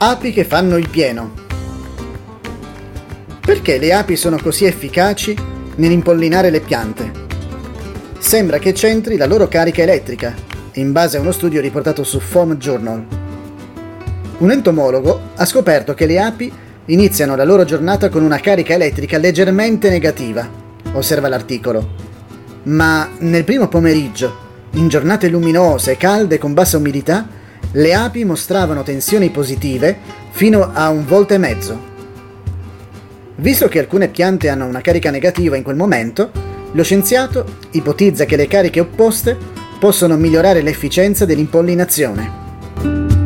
Api che fanno il pieno. Perché le api sono così efficaci nell'impollinare le piante? Sembra che c'entri la loro carica elettrica, in base a uno studio riportato su Foam Journal. Un entomologo ha scoperto che le api iniziano la loro giornata con una carica elettrica leggermente negativa, osserva l'articolo. Ma nel primo pomeriggio, in giornate luminose, calde con bassa umidità, le api mostravano tensioni positive fino a un volta e mezzo. Visto che alcune piante hanno una carica negativa in quel momento, lo scienziato ipotizza che le cariche opposte possono migliorare l'efficienza dell'impollinazione.